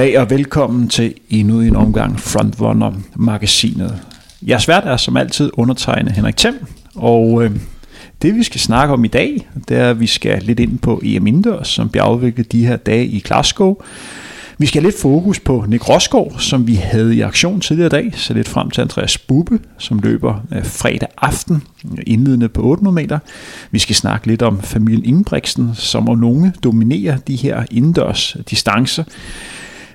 Goddag og velkommen til endnu en omgang Frontrunner-magasinet. Jeg svært er som altid undertegnet Henrik Thiem, og øh, det vi skal snakke om i dag, det er, at vi skal lidt ind på EM Indendørs, som bliver afviklet de her dage i Glasgow. Vi skal have lidt fokus på Nick Rosgaard, som vi havde i aktion tidligere i dag, så lidt frem til Andreas Bubbe, som løber øh, fredag aften, indledende på 800 meter. Vi skal snakke lidt om familien Ingebrigtsen, som om nogle dominerer de her indendørs distancer.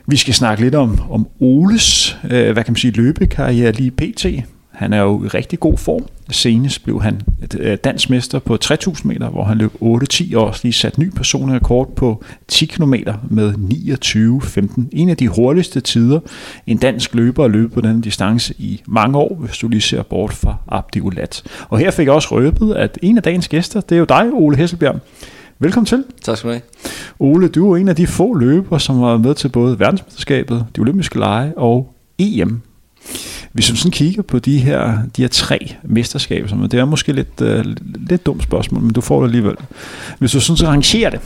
Vi skal snakke lidt om, om Oles, øh, hvad kan man sige, løbekarriere lige pt. Han er jo i rigtig god form. Senest blev han øh, dansk dansmester på 3000 meter, hvor han løb 8-10 og lige sat ny personlig rekord på 10 km med 29-15. En af de hurtigste tider, en dansk løber at løbe på den distance i mange år, hvis du lige ser bort fra Abdi Ulat. Og her fik jeg også røbet, at en af dagens gæster, det er jo dig, Ole Hesselbjerg. Velkommen til. Tak skal du have. Ole, du er en af de få løbere, som været med til både verdensmesterskabet, de olympiske lege og EM. Hvis du sådan kigger på de her, de her tre mesterskaber, som det er måske lidt, uh, lidt dumt spørgsmål, men du får det alligevel. Hvis du sådan så rangerer det,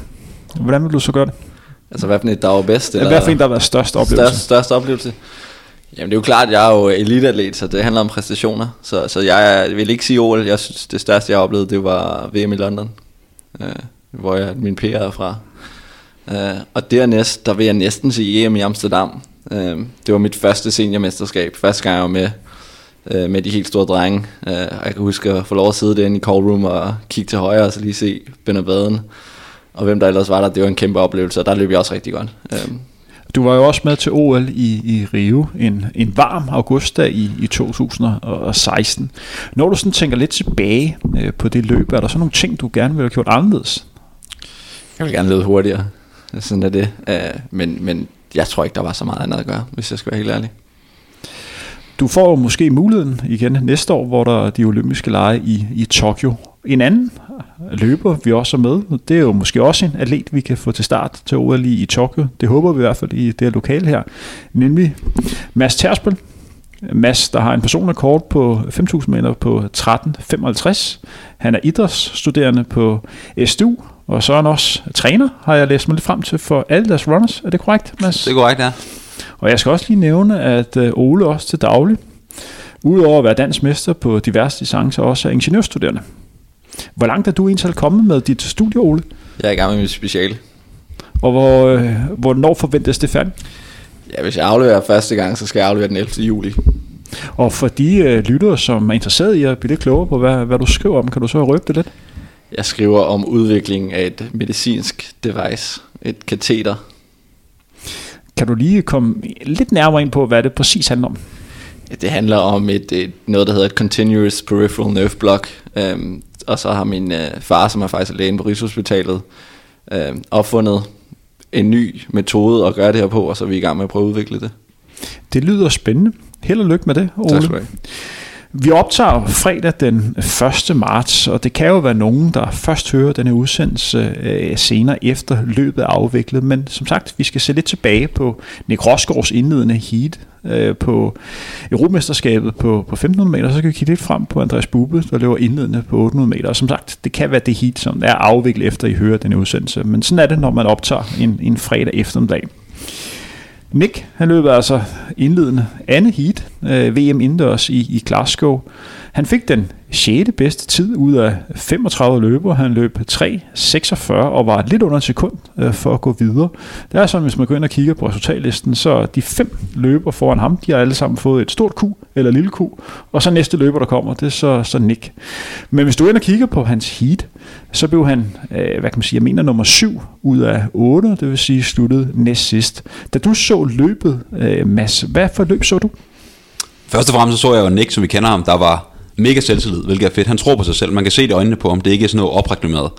hvordan vil du så gøre det? Altså hvad for en, der var bedst? Eller hvad for en, der har været størst oplevelse? Største, største oplevelse? Jamen det er jo klart, at jeg er jo eliteatlet, så det handler om præstationer. Så, så jeg vil ikke sige OL. Jeg synes, det største, jeg oplevede, det var VM i London. Uh, hvor jeg min PR er fra. Uh, og dernæst, der vil jeg næsten sige EM i Amsterdam. Uh, det var mit første seniormesterskab. Første gang jeg var med uh, med de helt store drenge. Uh, jeg kan huske at få lov at sidde derinde i call room og kigge til højre og så lige se Ben Baden. Og hvem der ellers var der, det var en kæmpe oplevelse, og der løb jeg også rigtig godt. Uh, du var jo også med til OL i, i Rio en, en varm augustdag i, i 2016. Når du sådan tænker lidt tilbage øh, på det løb, er der så nogle ting, du gerne ville have gjort anderledes? Jeg vil gerne løbe hurtigere. Sådan er det. Øh, men, men jeg tror ikke, der var så meget andet at gøre, hvis jeg skal være helt ærlig. Du får måske muligheden igen næste år, hvor der er de olympiske lege i, i Tokyo. En anden løber, vi også er med, det er jo måske også en atlet, vi kan få til start til OL i, Tokyo. Det håber vi i hvert fald i det her lokale her. Nemlig Mads Tersbøl. Mads, der har en personrekord på 5.000 meter på 13.55. Han er idrætsstuderende på SDU, og så er han også træner, har jeg læst mig lidt frem til, for alle deres runners. Er det korrekt, Mads? Det er korrekt, ja. Og jeg skal også lige nævne, at øh, Ole også til daglig, udover at være dansk mester på diverse distancer, også er ingeniørstuderende. Hvor langt er du egentlig kommet med dit studie, Ole? Jeg er i gang med mit speciale. Og hvor, øh, hvornår forventes det færdigt? Ja, hvis jeg afleverer første gang, så skal jeg aflevere den 11. juli. Og for de øh, lyttere, som er interesseret i at blive lidt klogere på, hvad, hvad du skriver om, kan du så røbe det lidt? Jeg skriver om udviklingen af et medicinsk device, et kateter. Kan du lige komme lidt nærmere ind på, hvad det præcis handler om? Det handler om et, et, noget, der hedder et Continuous Peripheral Nerve Block. Øhm, og så har min øh, far, som er faktisk lægen på Rigshospitalet, øh, opfundet en ny metode at gøre det her på, og så er vi i gang med at prøve at udvikle det. Det lyder spændende. Held og lykke med det, Ole. Tak skal du have. Vi optager fredag den 1. marts, og det kan jo være nogen, der først hører denne udsendelse øh, senere efter løbet er afviklet. Men som sagt, vi skal se lidt tilbage på Nick Rosgaards indledende heat øh, på Europamesterskabet på, på 1500 meter. Så skal vi kigge lidt frem på Andreas Bube, der løber indledende på 800 meter. Og som sagt, det kan være det heat, som er afviklet efter I hører denne udsendelse. Men sådan er det, når man optager en, en fredag eftermiddag. Mick, han løb altså indledende andet heat, øh, VM indendørs i, i Glasgow. Han fik den 6. bedste tid ud af 35 løber. Han løb 3.46 og var lidt under en sekund øh, for at gå videre. Det er sådan, hvis man går ind og kigger på resultatlisten, så de fem løber foran ham, de har alle sammen fået et stort Q eller lille Q, og så næste løber, der kommer, det er så, så Nick. Men hvis du ind og kigger på hans heat, så blev han, øh, hvad kan man sige, jeg mener nummer 7 ud af 8, det vil sige sluttet næst sidst. Da du så løbet, øh, Mads, hvad for løb så du? Først og fremmest så, så jeg jo Nick, som vi kender ham, der var mega selvtillid, hvilket er fedt. Han tror på sig selv. Man kan se det i øjnene på ham. Det er ikke sådan noget opreklameret.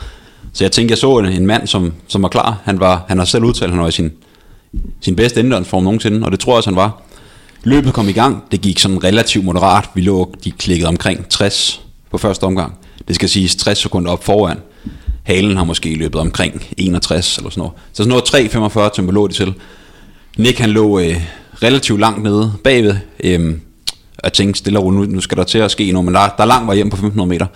Så jeg tænkte, jeg så en, en mand, som, som var klar. Han, var, han har selv udtalt, han var i sin, sin bedste indendørsform nogensinde, og det tror jeg også, han var. Løbet kom i gang. Det gik sådan relativt moderat. Vi lå, de klikkede omkring 60 på første omgang. Det skal siges 60 sekunder op foran. Halen har måske løbet omkring 61 eller sådan noget. Så sådan noget 3.45 tempo lå de til. Nick han lå øh, relativt langt nede bagved. Øh, at tænke stille og roligt, nu, nu skal der til at ske noget, men der, der er lang vej hjem på 1500 meter.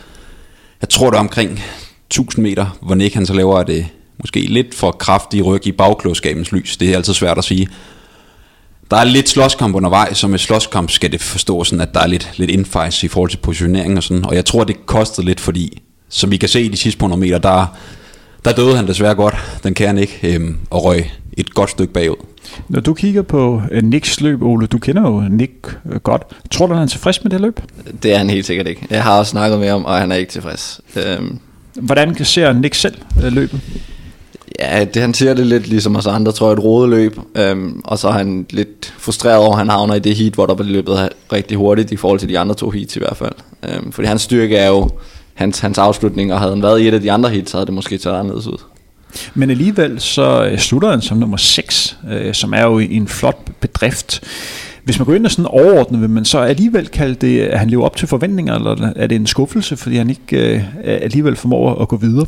Jeg tror, det er omkring 1000 meter, hvor Nick han så laver det måske lidt for kraftige ryg i bagklodskabens lys. Det er altid svært at sige. der er lidt slåskamp undervejs, som med slåskamp skal det forstå sådan, at der er lidt, lidt indfejs i forhold til positionering og sådan, og jeg tror, det kostede lidt, fordi, som vi kan se i de sidste 100 meter, der, der døde han desværre godt, den kære ikke, øhm, og røg et godt stykke bagud. Når du kigger på uh, Nicks løb, Ole, du kender jo Nick uh, godt. Tror du, han er tilfreds med det løb? Det er han helt sikkert ikke. Jeg har også snakket med ham, og han er ikke tilfreds. Øhm, Hvordan ser Nick selv uh, løbet? Ja, det han siger det lidt ligesom os andre, tror jeg, et rodeløb. Øhm, og så er han lidt frustreret over, at han havner i det heat, hvor der blev løbet rigtig hurtigt i forhold til de andre to heats i hvert fald. Øhm, fordi hans styrke er jo hans, hans afslutning, og havde han været i et af de andre heats, så havde det måske taget anderledes ud. Men alligevel så øh, slutter han som nummer 6, øh, som er jo en flot bedrift. Hvis man går ind og sådan overordnet, vil man så alligevel kalde det, at han lever op til forventninger, eller er det en skuffelse, fordi han ikke øh, alligevel formår at gå videre?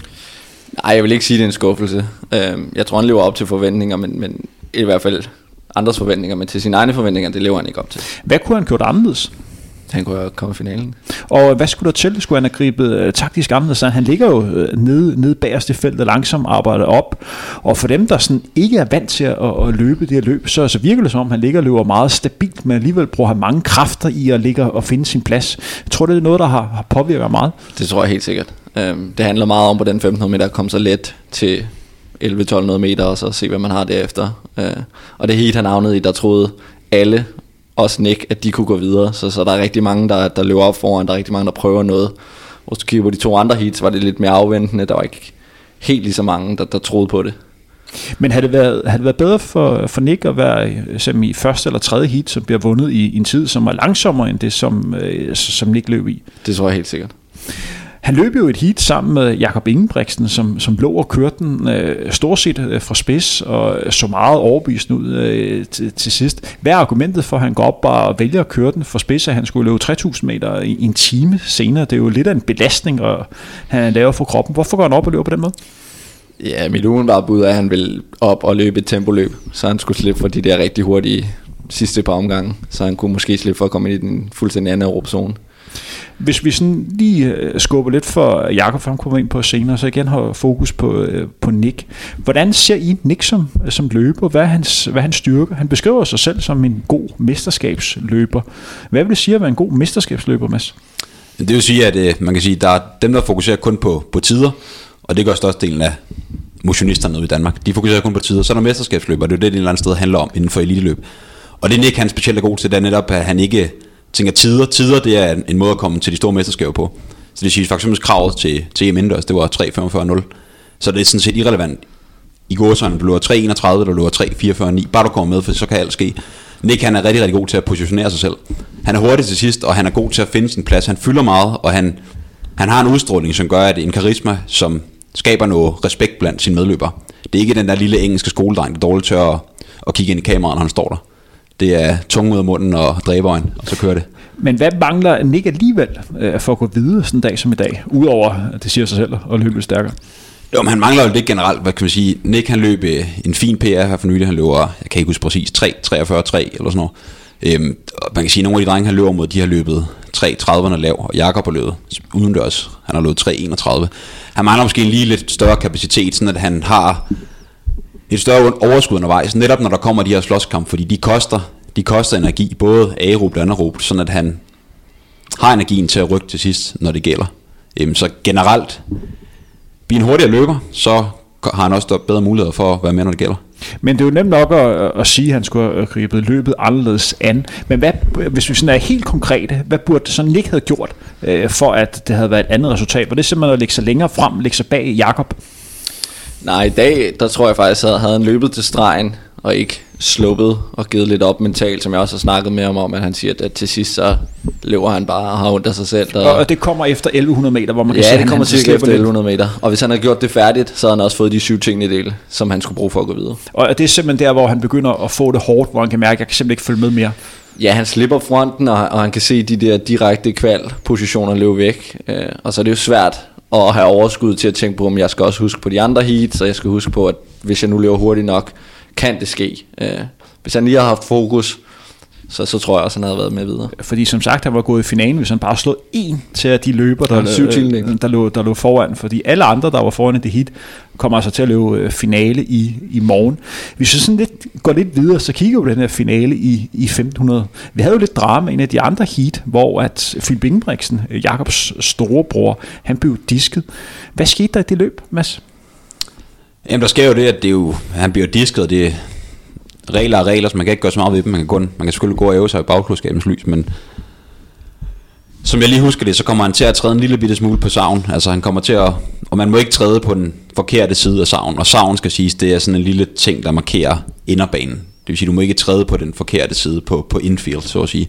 Nej, jeg vil ikke sige, at det er en skuffelse. Øhm, jeg tror, han lever op til forventninger, men, men i hvert fald andres forventninger, men til sine egne forventninger, det lever han ikke op til. Hvad kunne han gjort anderledes? Han kunne have kommet i finalen. Og hvad skulle der til? Skulle han have gribet uh, taktisk anderledes? Han ligger jo uh, nede, nede bagerst i feltet, langsomt arbejder op. Og for dem, der sådan ikke er vant til at, at løbe det her løb, så, så virker det som om, han ligger og løber meget stabilt, men alligevel bruger han mange kræfter i at ligge og finde sin plads. Jeg tror, det er noget, der har, har påvirket meget. Det tror jeg helt sikkert. Um, det handler meget om på den 1500 meter at komme så let til 11-12 meter, og så se, hvad man har derefter. Uh, og det heat, han havnede i, der troede alle også Nick, at de kunne gå videre. Så, så der er rigtig mange, der, der løber op foran, der er rigtig mange, der prøver noget. Hvis du kigger på de to andre heats, var det lidt mere afventende. Der var ikke helt lige så mange, der, der troede på det. Men havde det været, havde det været bedre for, for Nick at være som i første eller tredje heat, som bliver vundet i, i en tid, som er langsommere end det, som, øh, som Nick løb i? Det tror jeg helt sikkert. Han løb jo et heat sammen med Jakob Ingebrigtsen, som, som lå og kørte den øh, stort set øh, fra spids, og så meget overbevist ud øh, til, til sidst. Hvad er argumentet for, at han går op og vælger at køre den fra spids, at han skulle løbe 3000 meter i, i en time senere? Det er jo lidt af en belastning, og han laver for kroppen. Hvorfor går han op og løber på den måde? Ja, mit var bud af, at han vil op og løbe et tempoløb, så han skulle slippe for de der rigtig hurtige sidste par omgange, så han kunne måske slippe for at komme ind i den fuldstændig anden zone. Hvis vi sådan lige øh, skubber lidt for Jakob, for han kommer ind på senere, så igen har fokus på, øh, på Nick. Hvordan ser I Nick som, øh, som løber? Hvad er, hans, hvad er hans styrke? Han beskriver sig selv som en god mesterskabsløber. Hvad vil det sige at være en god mesterskabsløber, Mads? Det vil sige, at øh, man kan sige, at der er dem, der fokuserer kun på, på tider, og det gør størstedelen af motionisterne i Danmark. De fokuserer kun på tider. Så er der mesterskabsløber, det er jo det, det et eller andet sted handler om inden for eliteløb. Og det Nick han specielt er god til, det er netop, at han ikke tænker tider. Tider, det er en, en måde at komme til de store mesterskaber på. Så det siger faktisk kravet til, til EM indendørs, det var 3.45.0. Så det er sådan set irrelevant. I går så han løber 3.31, der løber 3.44.9. Bare du kommer med, for så kan alt ske. Nick han er rigtig, rigtig god til at positionere sig selv. Han er hurtig til sidst, og han er god til at finde sin plads. Han fylder meget, og han, han har en udstråling, som gør, at det er en karisma, som skaber noget respekt blandt sine medløbere. Det er ikke den der lille engelske skoledreng, der dårligt tør at, at kigge ind i kameraet, når han står der. Det er tunge ud af munden og dræberøjen, og så kører det. Men hvad mangler Nick alligevel øh, for at gå videre sådan en dag som i dag, udover, det siger sig selv, at løbe lidt stærkere? Jo, men han mangler jo lidt generelt, hvad kan man sige. Nick han løb øh, en fin PR her for nylig, han løber, jeg kan ikke huske præcis, 3, 43, 3 eller sådan noget. Øhm, man kan sige, at nogle af de drenge, han løber mod, de har løbet 3.30'erne lav, og Jakob har løbet udendørs, han har løbet 3.31. Han mangler måske en lige lidt større kapacitet, sådan at han har et større overskud undervejs, netop når der kommer de her slåskamp, fordi de koster, de koster energi, både aerob og anaerob, sådan at han har energien til at rykke til sidst, når det gælder. Øhm, så generelt, bliver en hurtigere løber, så har han også bedre muligheder for at være med, når det gælder. Men det er jo nemt nok at, at sige, at han skulle have øh, gribet løbet anderledes an. Men hvad, hvis vi sådan er helt konkrete, hvad burde det sådan ikke have gjort, øh, for at det havde været et andet resultat? Var det simpelthen at lægge sig længere frem, lægge sig bag Jakob? Nej, i dag, der tror jeg faktisk, at havde han løbet til stregen, og ikke sluppet og givet lidt op mentalt, som jeg også har snakket med ham om, at han siger, at til sidst så løber han bare og har ondt af sig selv. Der... Og det kommer efter 1100 meter, hvor man kan ja, se, det kommer cirka efter 1100 meter. Og hvis han har gjort det færdigt, så har han også fået de syv ting i del, som han skulle bruge for at gå videre. Og det er simpelthen der, hvor han begynder at få det hårdt, hvor han kan mærke, at jeg kan simpelthen ikke følge med mere. Ja, han slipper fronten, og, og han kan se de der direkte kvalpositioner løbe væk. Øh, og så er det jo svært og have overskud til at tænke på, om jeg skal også huske på de andre heats, så jeg skal huske på, at hvis jeg nu løber hurtigt nok, kan det ske. Øh, hvis han lige har haft fokus så, så tror jeg også, han havde været med videre. Fordi som sagt, han var gået i finalen, hvis han bare slog en til af de løber, der, syv øh, tiendedele. der, lå, der lå foran. Fordi alle andre, der var foran i det hit, kommer altså til at løbe øh, finale i, i morgen. Hvis vi sådan lidt, går lidt videre, så kigger vi på den her finale i, i 1500. Vi havde jo lidt drama i en af de andre heat, hvor at Philip Ingebrigtsen, øh, Jakobs storebror, han blev disket. Hvad skete der i det løb, Mads? Jamen, der sker jo det, at det er jo, han bliver disket, det regler er regler, så man kan ikke gøre så meget ved dem. Man kan, kun, man kan selvfølgelig gå og æve sig i bagklodskabens lys, men som jeg lige husker det, så kommer han til at træde en lille bitte smule på savn. Altså han kommer til at, og man må ikke træde på den forkerte side af savn. Og savn skal siges, det er sådan en lille ting, der markerer inderbanen. Det vil sige, du må ikke træde på den forkerte side på, på infield, så at sige.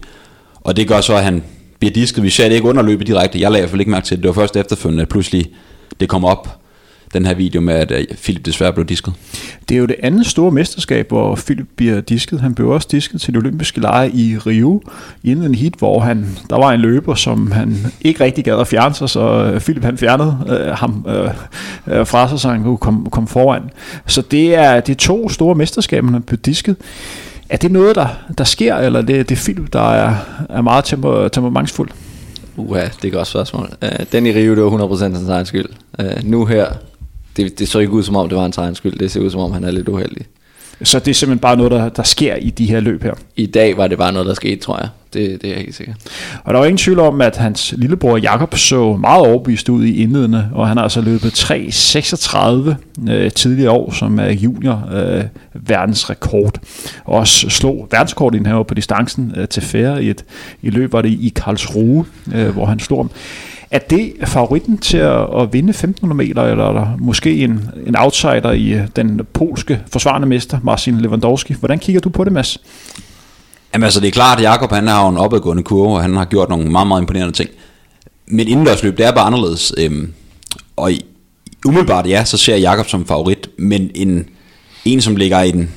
Og det gør så, at han bliver disket. Vi ser det ikke underløbet direkte. Jeg lagde i hvert fald ikke mærke til det. Det var først efterfølgende, at pludselig det kom op, den her video med, at øh, Philip desværre blev disket. Det er jo det andet store mesterskab, hvor Philip bliver disket. Han blev også disket til de olympiske lege i Rio i en hit, hvor han, der var en løber, som han ikke rigtig gad at fjerne sig, så øh, Philip han fjernede øh, ham øh, øh, fra sig, så han kunne komme kom foran. Så det er, er to store mesterskaber, han blev disket. Er det noget, der, der sker, eller det, det er Philip, der er, er meget temper, temperamentsfuld? Uha, det er et godt spørgsmål. Uh, den i Rio, det var 100% hans egen skyld. Uh, nu her, det, det så ikke ud som om, det var hans egen skyld. Det ser ud som om, han er lidt uheldig. Så det er simpelthen bare noget, der, der sker i de her løb her. I dag var det bare noget, der skete, tror jeg. Det, det er jeg helt sikker. Og der var ingen tvivl om, at hans lillebror Jakob så meget overbevist ud i indledende, og han har altså løbet 3.36 øh, tidligere år, som er junior øh, verdensrekord. Og også slog den her på distancen øh, til færre i et i løb, var det i Karlsruhe, øh, hvor han slog ham. Er det favoritten til at, at vinde 1500 meter, eller er der måske en, en outsider i øh, den polske forsvarende mester, Marcin Lewandowski? Hvordan kigger du på det, Mads? Jamen altså, det er klart, at Jakob han har jo en opadgående kurve, og han har gjort nogle meget, meget imponerende ting. Men indendørsløb, det er bare anderledes. Øhm, og i, umiddelbart, ja, så ser jeg Jakob som favorit, men en, en som ligger i den,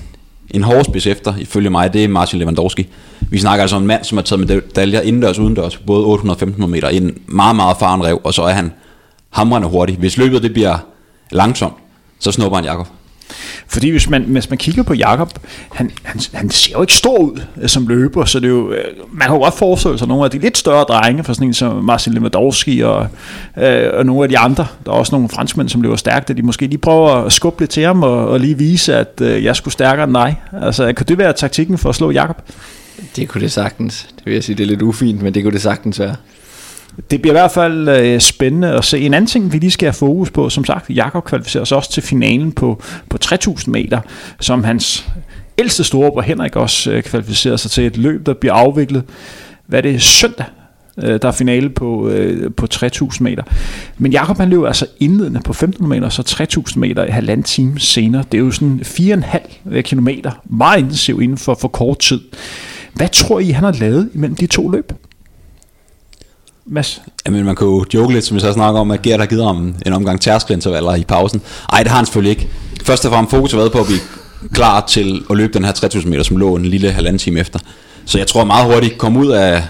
en hårdspids efter, ifølge mig, det er Martin Lewandowski. Vi snakker altså om en mand, som har taget medaljer indendørs og udendørs, både 800-1500 meter, en meget, meget faren rev, og så er han hamrende hurtig. Hvis løbet det bliver langsomt, så snupper han Jakob. Fordi hvis man, hvis man kigger på Jakob, han, han, han ser jo ikke stor ud øh, som løber, så det er jo, øh, man kan jo godt forestille sig nogle af de lidt større drenge, for sådan en som Marcin Lewandowski og, øh, og nogle af de andre. Der er også nogle franskmænd, som løber stærkt, at de måske lige prøver at skubbe lidt til ham og, og lige vise, at øh, jeg skulle stærkere end dig. Altså, kan det være taktikken for at slå Jakob? Det kunne det sagtens. Det vil jeg sige, det er lidt ufint, men det kunne det sagtens være. Det bliver i hvert fald øh, spændende at se. En anden ting, vi lige skal have fokus på, som sagt, Jakob kvalificerer sig også til finalen på, på 3000 meter, som hans ældste storebror Henrik også øh, kvalificerer sig til et løb, der bliver afviklet, hvad er det, søndag, øh, der er finale på, øh, på 3000 meter. Men Jakob han løber altså indledende på 1500 meter, så 3000 meter i halvanden time senere. Det er jo sådan 4,5 øh, kilometer, meget intensivt inden for, for kort tid. Hvad tror I, han har lavet imellem de to løb? Mads? Jamen, man kan jo joke lidt, som vi så snakker om, at Gert har givet ham en omgang tærskelintervaller i pausen. Ej, det har han selvfølgelig ikke. Først og fremmest fokus har været på at blive klar til at løbe den her 3000 meter, som lå en lille halvanden time efter. Så jeg tror meget hurtigt komme ud af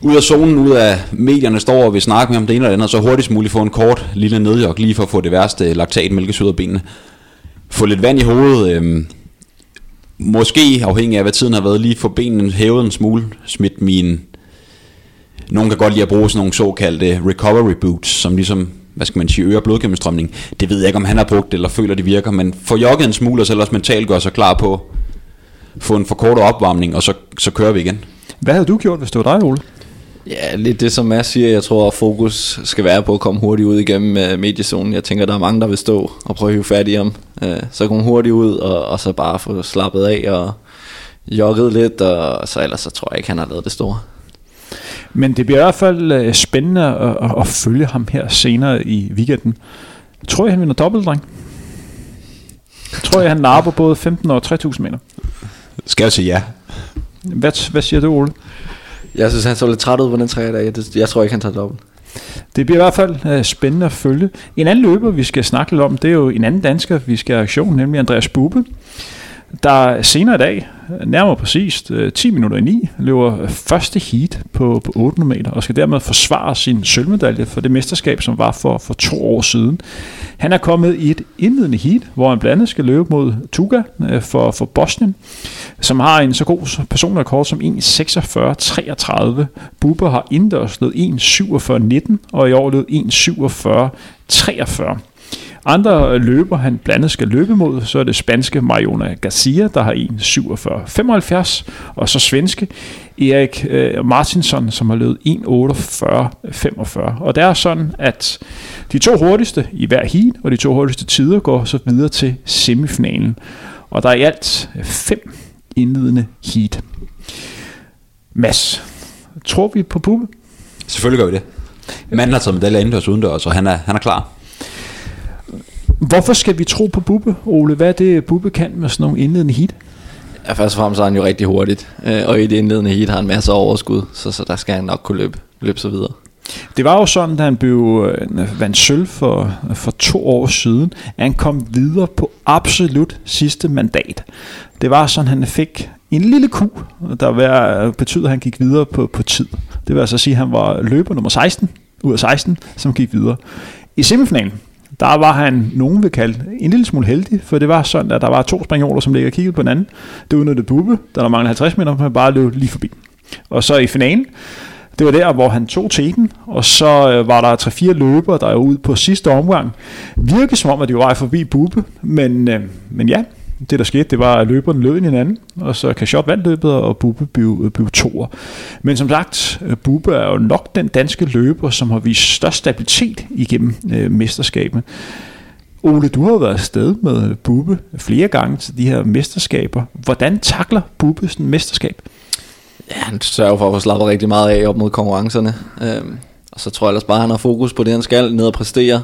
ud af zonen, ud af medierne står og vil snakke med om det ene eller andet, så hurtigst muligt få en kort lille nedjog, lige for at få det værste laktat mælkes ud af benene. Få lidt vand i hovedet, øh, måske afhængig af hvad tiden har været, lige få benene hævet en smule, smidt min nogen kan godt lide at bruge sådan nogle såkaldte recovery boots, som ligesom, hvad skal man sige, øger blodgennemstrømning. Det ved jeg ikke, om han har brugt det, eller føler, det virker, men få jogget en smule, og så også mentalt gør sig klar på, få en for kort opvarmning, og så, så kører vi igen. Hvad havde du gjort, hvis det var dig, Ole? Ja, lidt det som Mads siger, jeg tror at fokus skal være på at komme hurtigt ud igennem uh, mediezonen. Jeg tænker, der er mange, der vil stå og prøve at hive fat i ham. Uh, så komme hurtigt ud, og, og så bare få slappet af og jogget lidt, og så ellers så tror jeg ikke, han har lavet det store. Men det bliver i hvert fald øh, spændende at, at, at følge ham her senere i weekenden. Tror jeg, han vinder dobbelt, dreng? Tror jeg, han napper både 15 og 3000 meter? Skal jeg sige ja? Hvad, hvad siger du, Ole? Jeg synes, han så lidt træt ud på den træer der. Jeg, jeg tror ikke, han tager dobbelt. Det bliver i hvert fald øh, spændende at følge. En anden løber, vi skal snakke lidt om, det er jo en anden dansker, vi skal have aktion, nemlig Andreas Bube, der senere i dag, nærmere præcist øh, 10 minutter i 9, løber første heat på, på 800 meter, og skal dermed forsvare sin sølvmedalje for det mesterskab, som var for, for to år siden. Han er kommet i et indledende heat, hvor han blandt andet skal løbe mod Tuga øh, for, for Bosnien, som har en så god personrekord som 1.46.33. Bubber har indendørs løbet 1.47.19, og i år løbet 1.47.43. Andre løber, han blandt skal løbe mod, så er det spanske Mariona Garcia, der har 1.47.75, og så svenske Erik øh, Martinsson, som har løbet 1.48.45. Og det er sådan, at de to hurtigste i hver heat, og de to hurtigste tider går så videre til semifinalen. Og der er i alt øh, fem indledende heat. Mads, tror vi på Pube? Selvfølgelig gør vi det. Manden har taget medaljer indendørs udendørs, og han er, han er klar. Hvorfor skal vi tro på Bubbe, Ole? Hvad er det, Bubbe kan med sådan nogle indledende heat? Ja, først og fremmest er han jo rigtig hurtigt, øh, og i det indledende heat har han masser af overskud, så, så der skal han nok kunne løbe, løbe så videre. Det var jo sådan, da han blev øh, vandt sølv for, for to år siden, at han kom videre på absolut sidste mandat. Det var sådan, at han fik en lille ku, der var, betyder, at han gik videre på, på tid. Det vil altså sige, at han var løber nummer 16 ud af 16, som gik videre. I semifinalen, der var han, nogen vil kalde, en lille smule heldig, for det var sådan, at der var to springjoler, som ligger og kiggede på hinanden. Det udnyttede Bubbe, der der manglede 50 meter, men bare løb lige forbi. Og så i finalen, det var der, hvor han tog teten, og så øh, var der 3-4 løbere, der er ude på sidste omgang. Virkede som om, at de var forbi Bubbe, men, øh, men ja, det der skete, det var, at løberen løb ind i hinanden, og så Kashot vandt løbet, og Bubbe blev, øh, blev toer. Men som sagt, øh, Bubbe er jo nok den danske løber, som har vist størst stabilitet igennem øh, mesterskabet. Ole, du har været afsted med Bubbe flere gange til de her mesterskaber. Hvordan takler Bubbe sådan et mesterskab? Ja, han sørger for at få slappet rigtig meget af op mod konkurrencerne. Øhm, og så tror jeg ellers bare, at han har fokus på det, han skal, ned og præstere.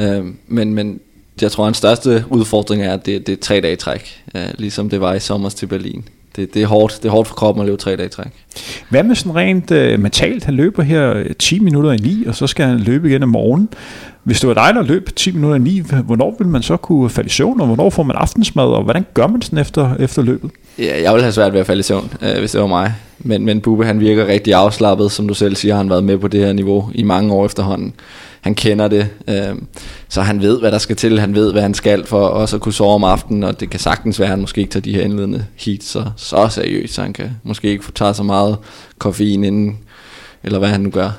Øhm, men, men jeg tror, hans største udfordring er, at det, det er tre dage træk, øh, ligesom det var i sommer til Berlin. Det, det, er hårdt, det er hårdt for kroppen at løbe tre dage træk. Hvad med sådan rent øh, mentalt? Han løber her 10 minutter i 9, og så skal han løbe igen om morgenen. Hvis det var dig, der løb 10 minutter i 9, hvornår vil man så kunne falde i søvn, og hvornår får man aftensmad, og hvordan gør man sådan efter, efter løbet? Ja, jeg vil have svært ved at falde i søvn, øh, hvis det var mig. Men, men Bube, han virker rigtig afslappet, som du selv siger, han har været med på det her niveau i mange år efterhånden han kender det, øh, så han ved, hvad der skal til, han ved, hvad han skal for også at kunne sove om aftenen, og det kan sagtens være, at han måske ikke tager de her indledende heat så, så seriøst, så han kan måske ikke få taget så meget koffein inden, eller hvad han nu gør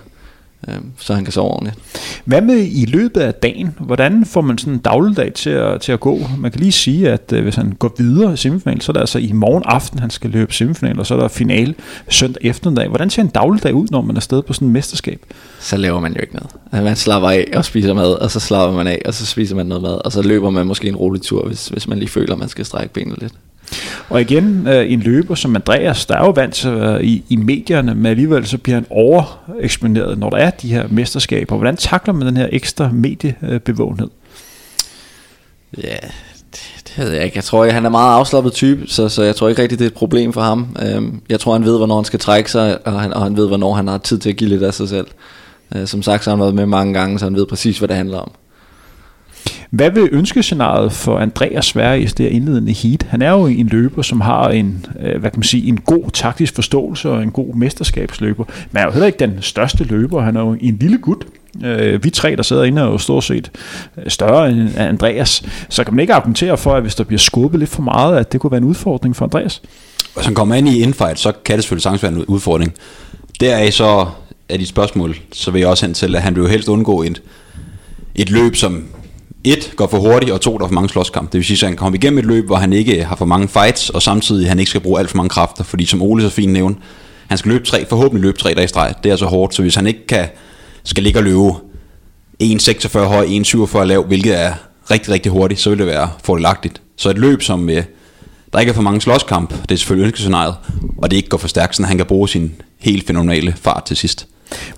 øh, så han kan sove ordentligt. Hvad med i løbet af dagen? Hvordan får man sådan en dagligdag til at, til at gå? Man kan lige sige, at øh, hvis han går videre i semifinal, så er det altså i morgen aften, han skal løbe semifinal, og så er der finale søndag eftermiddag. Hvordan ser en dagligdag ud, når man er afsted på sådan et mesterskab? Så laver man jo ikke noget. Altså, man slapper af og spiser mad, og så slapper man af, og så spiser man noget mad, og så løber man måske en rolig tur, hvis, hvis man lige føler, at man skal strække benene lidt. Og igen, øh, en løber som Andreas, der er jo vant til øh, i, i medierne, men alligevel så bliver han overeksponeret, når der er de her mesterskaber. Hvordan takler man den her ekstra mediebevågenhed? Ja, det, det ved jeg ikke. Jeg tror, at han er meget afslappet type, så, så jeg tror ikke rigtigt, det er et problem for ham. Øhm, jeg tror, han ved, hvornår han skal trække sig, og han, og han ved, hvornår han har tid til at give lidt af sig selv. Øh, som sagt, så har han været med mange gange, så han ved præcis, hvad det handler om. Hvad vil ønskescenariet for Andreas være i det her indledende heat? Han er jo en løber, som har en, øh, hvad kan man sige, en god taktisk forståelse og en god mesterskabsløber. Men er jo heller ikke den største løber. Han er jo en lille gut. Øh, vi tre, der sidder inde, er jo stort set øh, større end Andreas. Så kan man ikke argumentere for, at hvis der bliver skubbet lidt for meget, at det kunne være en udfordring for Andreas? Hvis han kommer ind i infight, så kan det selvfølgelig sagtens være en udfordring. Deraf så er dit spørgsmål, så vil jeg også hen til, at han vil jo helst undgå et, et løb, som et, går for hurtigt, og to, der er for mange slåskamp. Det vil sige, at han kommer igennem et løb, hvor han ikke har for mange fights, og samtidig han ikke skal bruge alt for mange kræfter, fordi som Ole så fint nævnte, han skal løbe tre, forhåbentlig løbe tre dage i streg. Det er så hårdt, så hvis han ikke kan, skal ligge og løbe 1,46 høj, 1,47 lav, hvilket er rigtig, rigtig hurtigt, så vil det være fordelagtigt. Så et løb, som øh, der ikke er for mange slåskamp, det er selvfølgelig ønskescenariet, og det ikke går for stærkt, så han kan bruge sin helt fenomenale fart til sidst.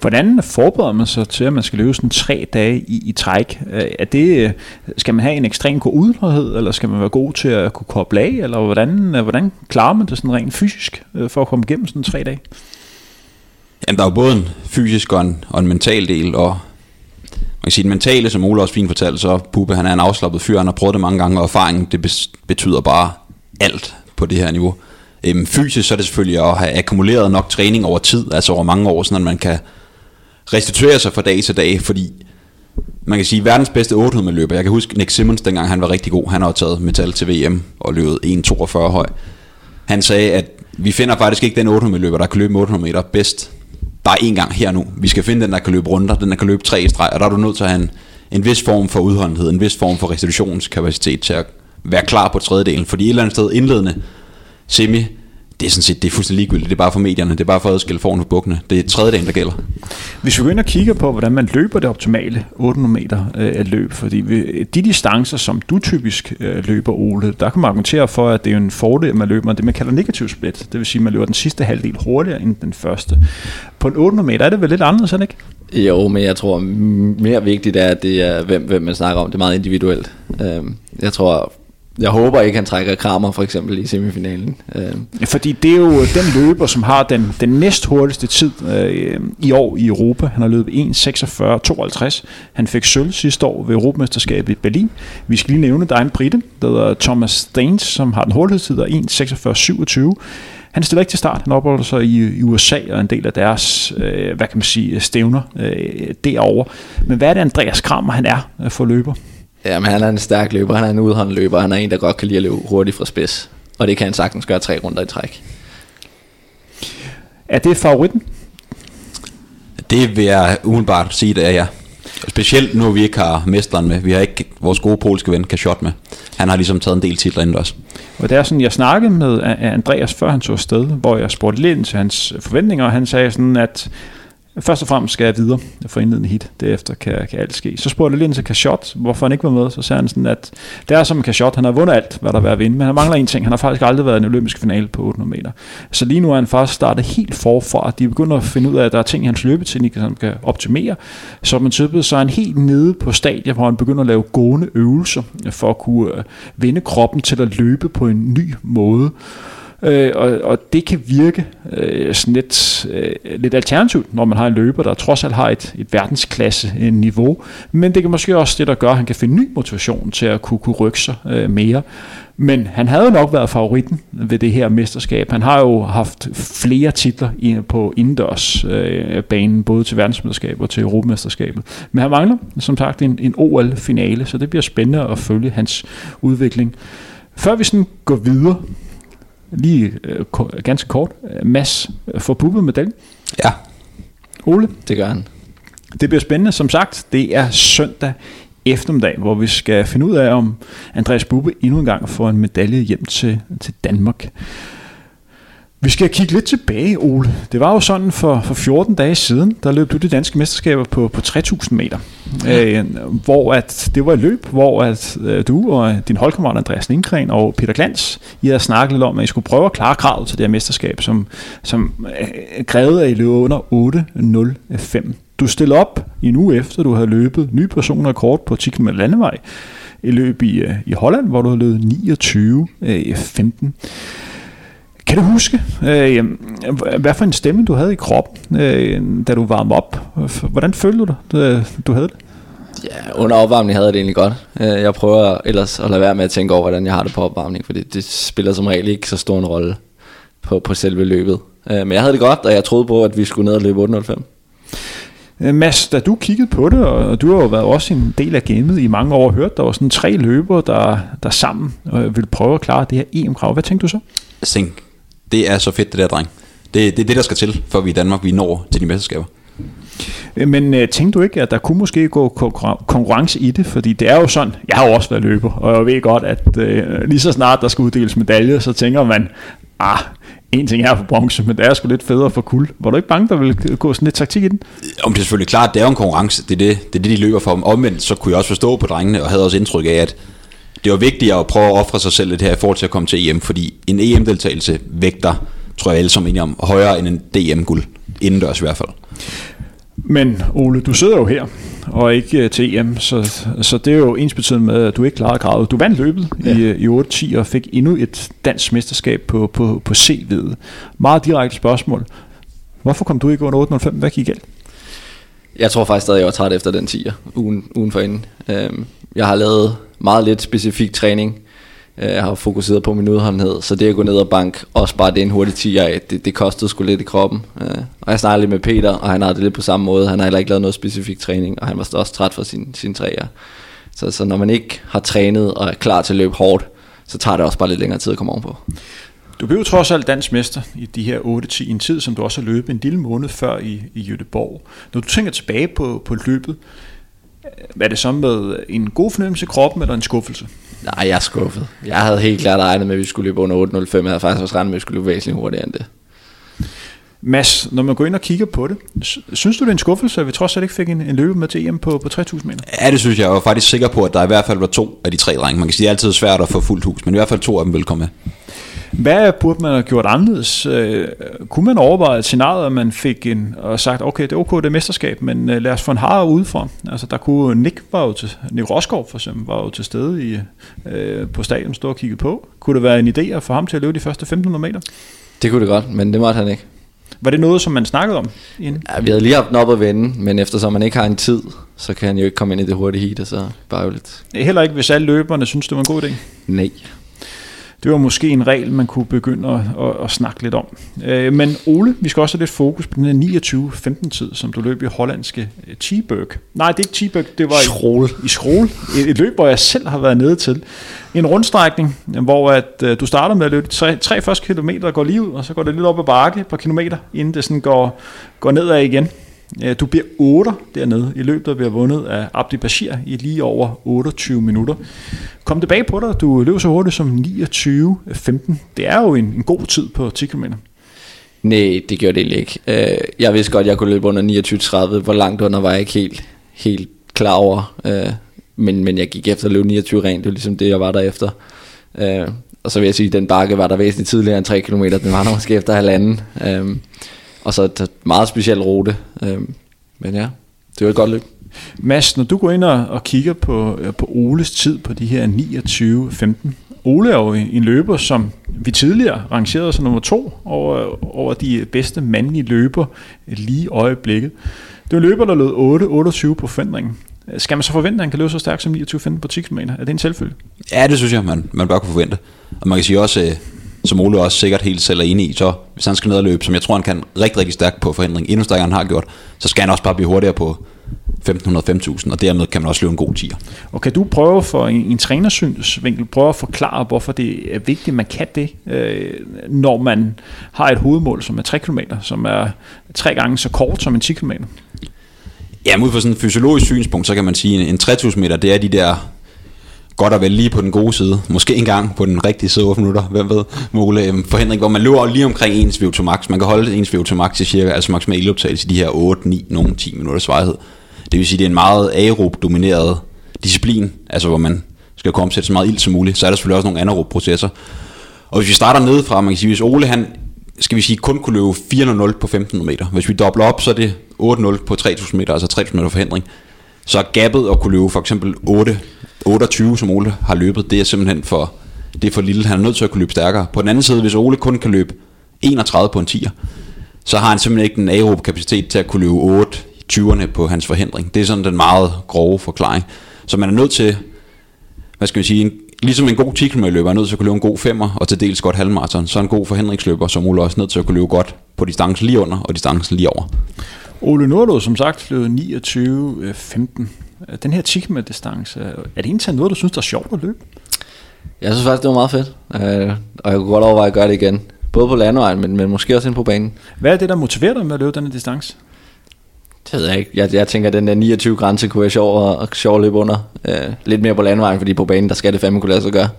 Hvordan forbereder man sig til, at man skal løbe sådan tre dage i, i træk? Øh, er det, øh, skal man have en ekstrem god udholdenhed, eller skal man være god til at kunne koble af, eller hvordan, øh, hvordan klarer man det sådan rent fysisk for at komme igennem sådan tre dage? Jamen, der er jo både en fysisk og en, og en mental del, og man kan sige, den mentale, som Ole også fint fortalte, så Puppe, han er en afslappet fyr, han har prøvet det mange gange, og erfaringen, det betyder bare alt på det her niveau. Øhm, fysisk så er det selvfølgelig at have akkumuleret nok træning over tid, altså over mange år, sådan at man kan restituere sig fra dag til dag, fordi man kan sige, verdens bedste 800 løber. Jeg kan huske Nick Simmons, dengang han var rigtig god. Han har taget metal til VM og løbet 1,42 høj. Han sagde, at vi finder faktisk ikke den 800 løber, der kan løbe 800 meter bedst. Bare en gang her nu. Vi skal finde den, der kan løbe runder, den der kan løbe tre streg, og der er du nødt til at have en, en vis form for udholdenhed, en vis form for restitutionskapacitet til at være klar på tredjedelen. Fordi et eller andet sted indledende semi, det er sådan set det er fuldstændig ligegyldigt. Det er bare for medierne. Det er bare for at adskille foran for bukkene. Det er tredje dagen, der gælder. Hvis vi går ind og kigger på, hvordan man løber det optimale 800 meter øh, løb, fordi vi, de distancer, som du typisk øh, løber, Ole, der kan man argumentere for, at det er en fordel, at man løber det, man kalder negativ split. Det vil sige, at man løber den sidste halvdel hurtigere end den første. På en 800 meter er det vel lidt anderledes, ikke? Jo, men jeg tror mere vigtigt er, at det er, hvem, hvem man snakker om. Det er meget individuelt. Øhm, jeg tror, jeg håber ikke, han trækker Kramer for eksempel i semifinalen. Øh. Fordi det er jo den løber, som har den, den næst hurtigste tid øh, i år i Europa. Han har løbet 1.46.52. Han fik sølv sidste år ved Europamesterskabet i Berlin. Vi skal lige nævne, der er en brite, der hedder Thomas Staines, som har den hurtigste tid af 1.46.27. Han stiller ikke til start. Han opholder sig i, i USA og en del af deres, øh, hvad kan man sige, stævner øh, derovre. Men hvad er det, Andreas Kramer han er øh, for løber? Ja, men han er en stærk løber, han er en udholdende løber, han er en, der godt kan lide at løbe hurtigt fra spids. Og det kan han sagtens gøre tre runder i træk. Er det favoritten? Det vil jeg umiddelbart sige, det er ja. Specielt nu vi ikke har mesteren med. Vi har ikke vores gode polske ven Kashot med. Han har ligesom taget en del titler ind også. Og det er sådan, jeg snakkede med Andreas før han tog afsted, hvor jeg spurgte lidt til hans forventninger, og han sagde sådan, at Først og fremmest skal jeg videre for indledende hit. Derefter kan, kan alt ske. Så spurgte jeg lige ind til Kashot, hvorfor han ikke var med. Så sagde han sådan, at det er som Kashot, han har vundet alt, hvad der er at vinde. Men han mangler en ting. Han har faktisk aldrig været i en olympisk finale på 800 meter. Så lige nu er han faktisk startet helt forfra. De begynder at finde ud af, at der er ting i hans løbeteknik, som kan optimere. Så man typet så er han helt nede på stadion, hvor han begynder at lave gående øvelser for at kunne øh, vinde vende kroppen til at løbe på en ny måde. Øh, og, og det kan virke øh, sådan lidt, øh, lidt alternativt, når man har en løber, der trods alt har et, et verdensklasse øh, niveau. Men det kan måske også det, der gør, at han kan finde ny motivation til at kunne, kunne rykke sig øh, mere. Men han havde jo nok været favoritten ved det her mesterskab. Han har jo haft flere titler på indendørs øh, både til verdensmesterskabet og til Europamesterskabet. Men han mangler, som sagt, en, en OL-finale, så det bliver spændende at følge hans udvikling. Før vi sådan går videre, lige øh, ganske kort, Mads får puppet medaljen. Ja. Ole? Det gør han. Det bliver spændende. Som sagt, det er søndag eftermiddag, hvor vi skal finde ud af, om Andreas Bubbe endnu en gang får en medalje hjem til, til Danmark. Vi skal kigge lidt tilbage, Ole. Det var jo sådan for, for 14 dage siden, der løb du de danske mesterskaber på, på 3000 meter. Ja. Øh, hvor at, det var et løb, hvor at, øh, du og din holdkammerat Andreas Lindgren og Peter Glans, I havde snakket lidt om, at I skulle prøve at klare kravet til det her mesterskab, som, som øh, krævede, at I løb under 8.05. Du stillede op i en uge efter, du havde løbet ny personrekord på 10 km landevej. I løb i, øh, i Holland, hvor du havde løbet 29.15. Øh, kan du huske, øh, hvad for en stemme du havde i kroppen, øh, da du varmede op? Hvordan følte du dig, du havde det? Ja, under opvarmning havde jeg det egentlig godt. Øh, jeg prøver ellers at lade være med at tænke over, hvordan jeg har det på opvarmning, fordi det spiller som regel ikke så stor en rolle på, på selve løbet. Øh, men jeg havde det godt, og jeg troede på, at vi skulle ned og løbe 8.05. Øh, Mads, da du kiggede på det, og du har jo været også en del af gamet i mange år, hørt, der var sådan tre løbere, der, der sammen ville prøve at klare det her EM-krav. Hvad tænkte du så? Jeg tænkte, det er så fedt det der, dreng. Det, det er det, der skal til, for vi i Danmark vi når til de mesterskaber. Øh, men øh, tænkte du ikke, at der kunne måske gå konkurrence i det? Fordi det er jo sådan, jeg har jo også været løber, og jeg ved godt, at øh, lige så snart der skal uddeles medalje, så tænker man, ah, en ting er for bronze, men det er sgu lidt federe for kul. Var du ikke bange, der ville gå sådan lidt taktik i den? Om det er selvfølgelig klart, det er jo en konkurrence, det er det, det, er det de løber for. Omvendt, så kunne jeg også forstå på drengene, og havde også indtryk af, at det var vigtigt at prøve at ofre sig selv lidt her i forhold til at komme til EM, fordi en EM-deltagelse vægter, tror jeg alle som enige om, højere end en DM-guld, indendørs i hvert fald. Men Ole, du sidder jo her, og ikke uh, til EM, så, så det er jo ens betydende med, at du ikke klarede kravet. Du vandt løbet ja. i, i 8-10 og fik endnu et dansk mesterskab på, på, på CV'et. Meget direkte spørgsmål. Hvorfor kom du ikke under 8.05? Hvad gik galt? Jeg tror faktisk stadig, jeg var træt efter den 10'er, ugen, ugen for inden. Øhm, jeg har lavet meget lidt specifik træning øh, Jeg har fokuseret på min udholdenhed, så det at gå ned og bank, også bare det en hurtig 10 af, det, det kostede sgu lidt i kroppen. Øh, og jeg snakkede lidt med Peter, og han har det lidt på samme måde. Han har heller ikke lavet noget specifik træning, og han var også træt for sin, sin træer. Så, så når man ikke har trænet og er klar til at løbe hårdt, så tager det også bare lidt længere tid at komme ovenpå. Du blev trods alt dansk mester i de her 8-10 en tid, som du også har løbet en lille måned før i, i Jødeborg. Når du tænker tilbage på, på løbet, er det så med en god fornemmelse i kroppen eller en skuffelse? Nej, jeg er skuffet. Jeg havde helt klart regnet med, at vi skulle løbe under 8.05. Jeg havde faktisk også regnet med, at vi skulle løbe væsentligt hurtigere end det. Mads, når man går ind og kigger på det, synes du det er en skuffelse, at vi trods alt ikke fik en, en løbe med til EM på, på 3.000 meter? Ja, det synes jeg. Jeg var faktisk sikker på, at der i hvert fald var to af de tre drenge. Man kan sige, det er altid svært at få fuldt hus, men i hvert fald to af dem vil komme med. Hvad burde man have gjort anderledes? Øh, kunne man overveje et scenarie, at man fik en, og sagt, okay, det er okay, det er mesterskab, men øh, lad os få en har udefra. Altså, der kunne Nick, var jo til, Nick Roskov for eksempel, var jo til stede i, øh, på stadion, stod og kiggede på. Kunne det være en idé at få ham til at løbe de første 1500 meter? Det kunne det godt, men det måtte han ikke. Var det noget, som man snakkede om? Inden? Ja, vi havde lige haft den op at vende, men eftersom man ikke har en tid, så kan han jo ikke komme ind i det hurtige heat, og så bare jo lidt. Heller ikke, hvis alle løberne synes, det var en god idé? Nej det var måske en regel, man kunne begynde at, at, at snakke lidt om. Øh, men Ole, vi skal også have lidt fokus på den her 29-15 tid, som du løb i hollandske øh, T-Berg. Nej, det er ikke T-Berg, det var Schrol. i, i Schrol. Et, et løb, hvor jeg selv har været nede til. En rundstrækning, hvor at, uh, du starter med at løbe tre, tre første kilometer, går lige ud, og så går det lidt op ad bakke på kilometer, inden det sådan går, går nedad igen. Øh, du bliver 8 dernede i løbet, der bliver vundet af Abdi Bashir i lige over 28 minutter. Kom tilbage på dig, du løb så hurtigt som 29-15. Det er jo en, en god tid på 10 km. Nej, det gjorde det ikke. Øh, jeg vidste godt, at jeg kunne løbe under 29-30. Hvor langt under var jeg ikke helt, helt klar over. Øh, men, men jeg gik efter at løbe 29 rent. Det var ligesom det, jeg var der efter. Og så vil jeg sige, at den bakke var der væsentligt tidligere end 3 km. Den var der måske efter halvanden. Og så et meget speciel rute. Men ja, det var et godt løb. Mads, når du går ind og, og kigger på, øh, på Oles tid på de her 29-15, Ole er jo en løber, som vi tidligere rangerede som nummer to over, over de bedste mandlige løber lige i øjeblikket. Det er en løber, der lød 8-28 på forventningen. Skal man så forvente, at han kan løbe så stærkt som 29-15 på 10 km? Er det en selvfølge? Ja, det synes jeg, man, man bør kunne forvente. Og man kan sige også, øh, som Ole også sikkert helt selv er enig i, så hvis han skal ned og løbe, som jeg tror, han kan rigtig, rigtig stærkt på forhindring, endnu stærkere han har gjort, så skal han også bare blive hurtigere på 1500-5000, og dermed kan man også løbe en god tiger. Og kan du prøve for en, en trænersynsvinkel, prøve at forklare, hvorfor det er vigtigt, at man kan det, øh, når man har et hovedmål, som er 3 km, som er tre gange så kort som en 10 km? Ja, ud fra sådan et fysiologisk synspunkt, så kan man sige, at en 3000 meter, det er de der godt og vel lige på den gode side. Måske engang på den rigtige side 8 minutter, hvem ved, Mole. Øhm, for Forhindring, hvor man løber lige omkring ens VO2 max. Man kan holde ens VO2 max til cirka, altså maksimal ildoptagelse i de her 8, 9, nogle 10 minutters varighed. Det vil sige, det er en meget aerob domineret disciplin, altså hvor man skal komme til så meget ild som muligt. Så er der selvfølgelig også nogle anaerob processer. Og hvis vi starter nedefra, man kan sige, hvis Ole han, skal vi sige, kun kunne løbe 400 på 1500 meter. Hvis vi dobler op, så er det 8-0 på 3000 meter, altså 3000 meter forhindring. Så gappet at kunne løbe for eksempel 8, 28, som Ole har løbet, det er simpelthen for, det er for lille. Han er nødt til at kunne løbe stærkere. På den anden side, hvis Ole kun kan løbe 31 på en 10'er, så har han simpelthen ikke den aerob kapacitet til at kunne løbe 8 20'erne på hans forhindring. Det er sådan den meget grove forklaring. Så man er nødt til, hvad skal vi sige, en, ligesom en god 10 km løber er nødt til at kunne løbe en god femmer, og til dels godt halvmarathon, så er en god forhindringsløber, som Ole også nødt til at kunne løbe godt på distancen lige under og distancen lige over. Ole Nordlund, som sagt, løb 29-15. Den her 10 km distance, er det egentlig noget, du synes, der er sjovt at løbe? Jeg synes faktisk, det var meget fedt, øh, og jeg kunne godt overveje at gøre det igen. Både på landevejen, men, men måske også ind på banen. Hvad er det, der motiverer dig med at løbe denne distance? Det ved jeg ikke. Jeg, jeg tænker, at den der 29 grænse kunne være sjov og, og sjov at løbe under. Øh, lidt mere på landevejen, fordi på banen, der skal det fandme kunne lade sig gøre.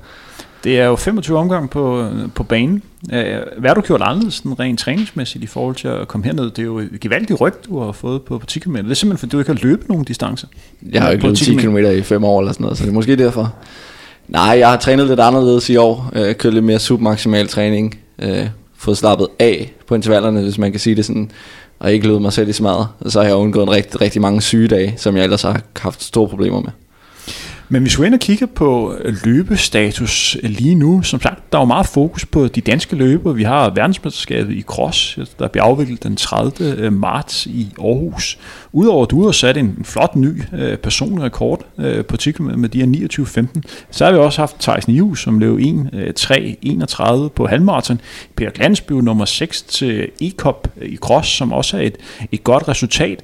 Det er jo 25 omgang på, på banen. Øh, hvad har du gjort anderledes rent træningsmæssigt i forhold til at komme herned? Det er jo et gevaldigt ryg, du har fået på, på 10 km. Det er simpelthen, fordi du ikke har løbet nogen distancer. Jeg har jo ikke løbet 10 km i 5 år eller sådan noget, så det er måske derfor. Nej, jeg har trænet lidt anderledes i år. Øh, kørt lidt mere submaximal træning. Øh, fået slappet af på intervallerne, hvis man kan sige det sådan og ikke løbet mig selv i smadret. Så har jeg undgået en rigtig, rigtig mange sygedage, som jeg ellers har haft store problemer med. Men hvis vi ind og kigger på øh, løbestatus øh, lige nu, som sagt, der er jo meget fokus på de danske løber. Vi har verdensmesterskabet i cross, øh, der bliver afviklet den 30. Marts i Aarhus. Udover at du har sat en flot ny personlig rekord på artiklen med de her 29-15, så har vi også haft Thijs Nihus, som løb 1-3-31 på halvmarathon. Per Glansby nummer 6 til E-Cup i cross, som også er et, et godt resultat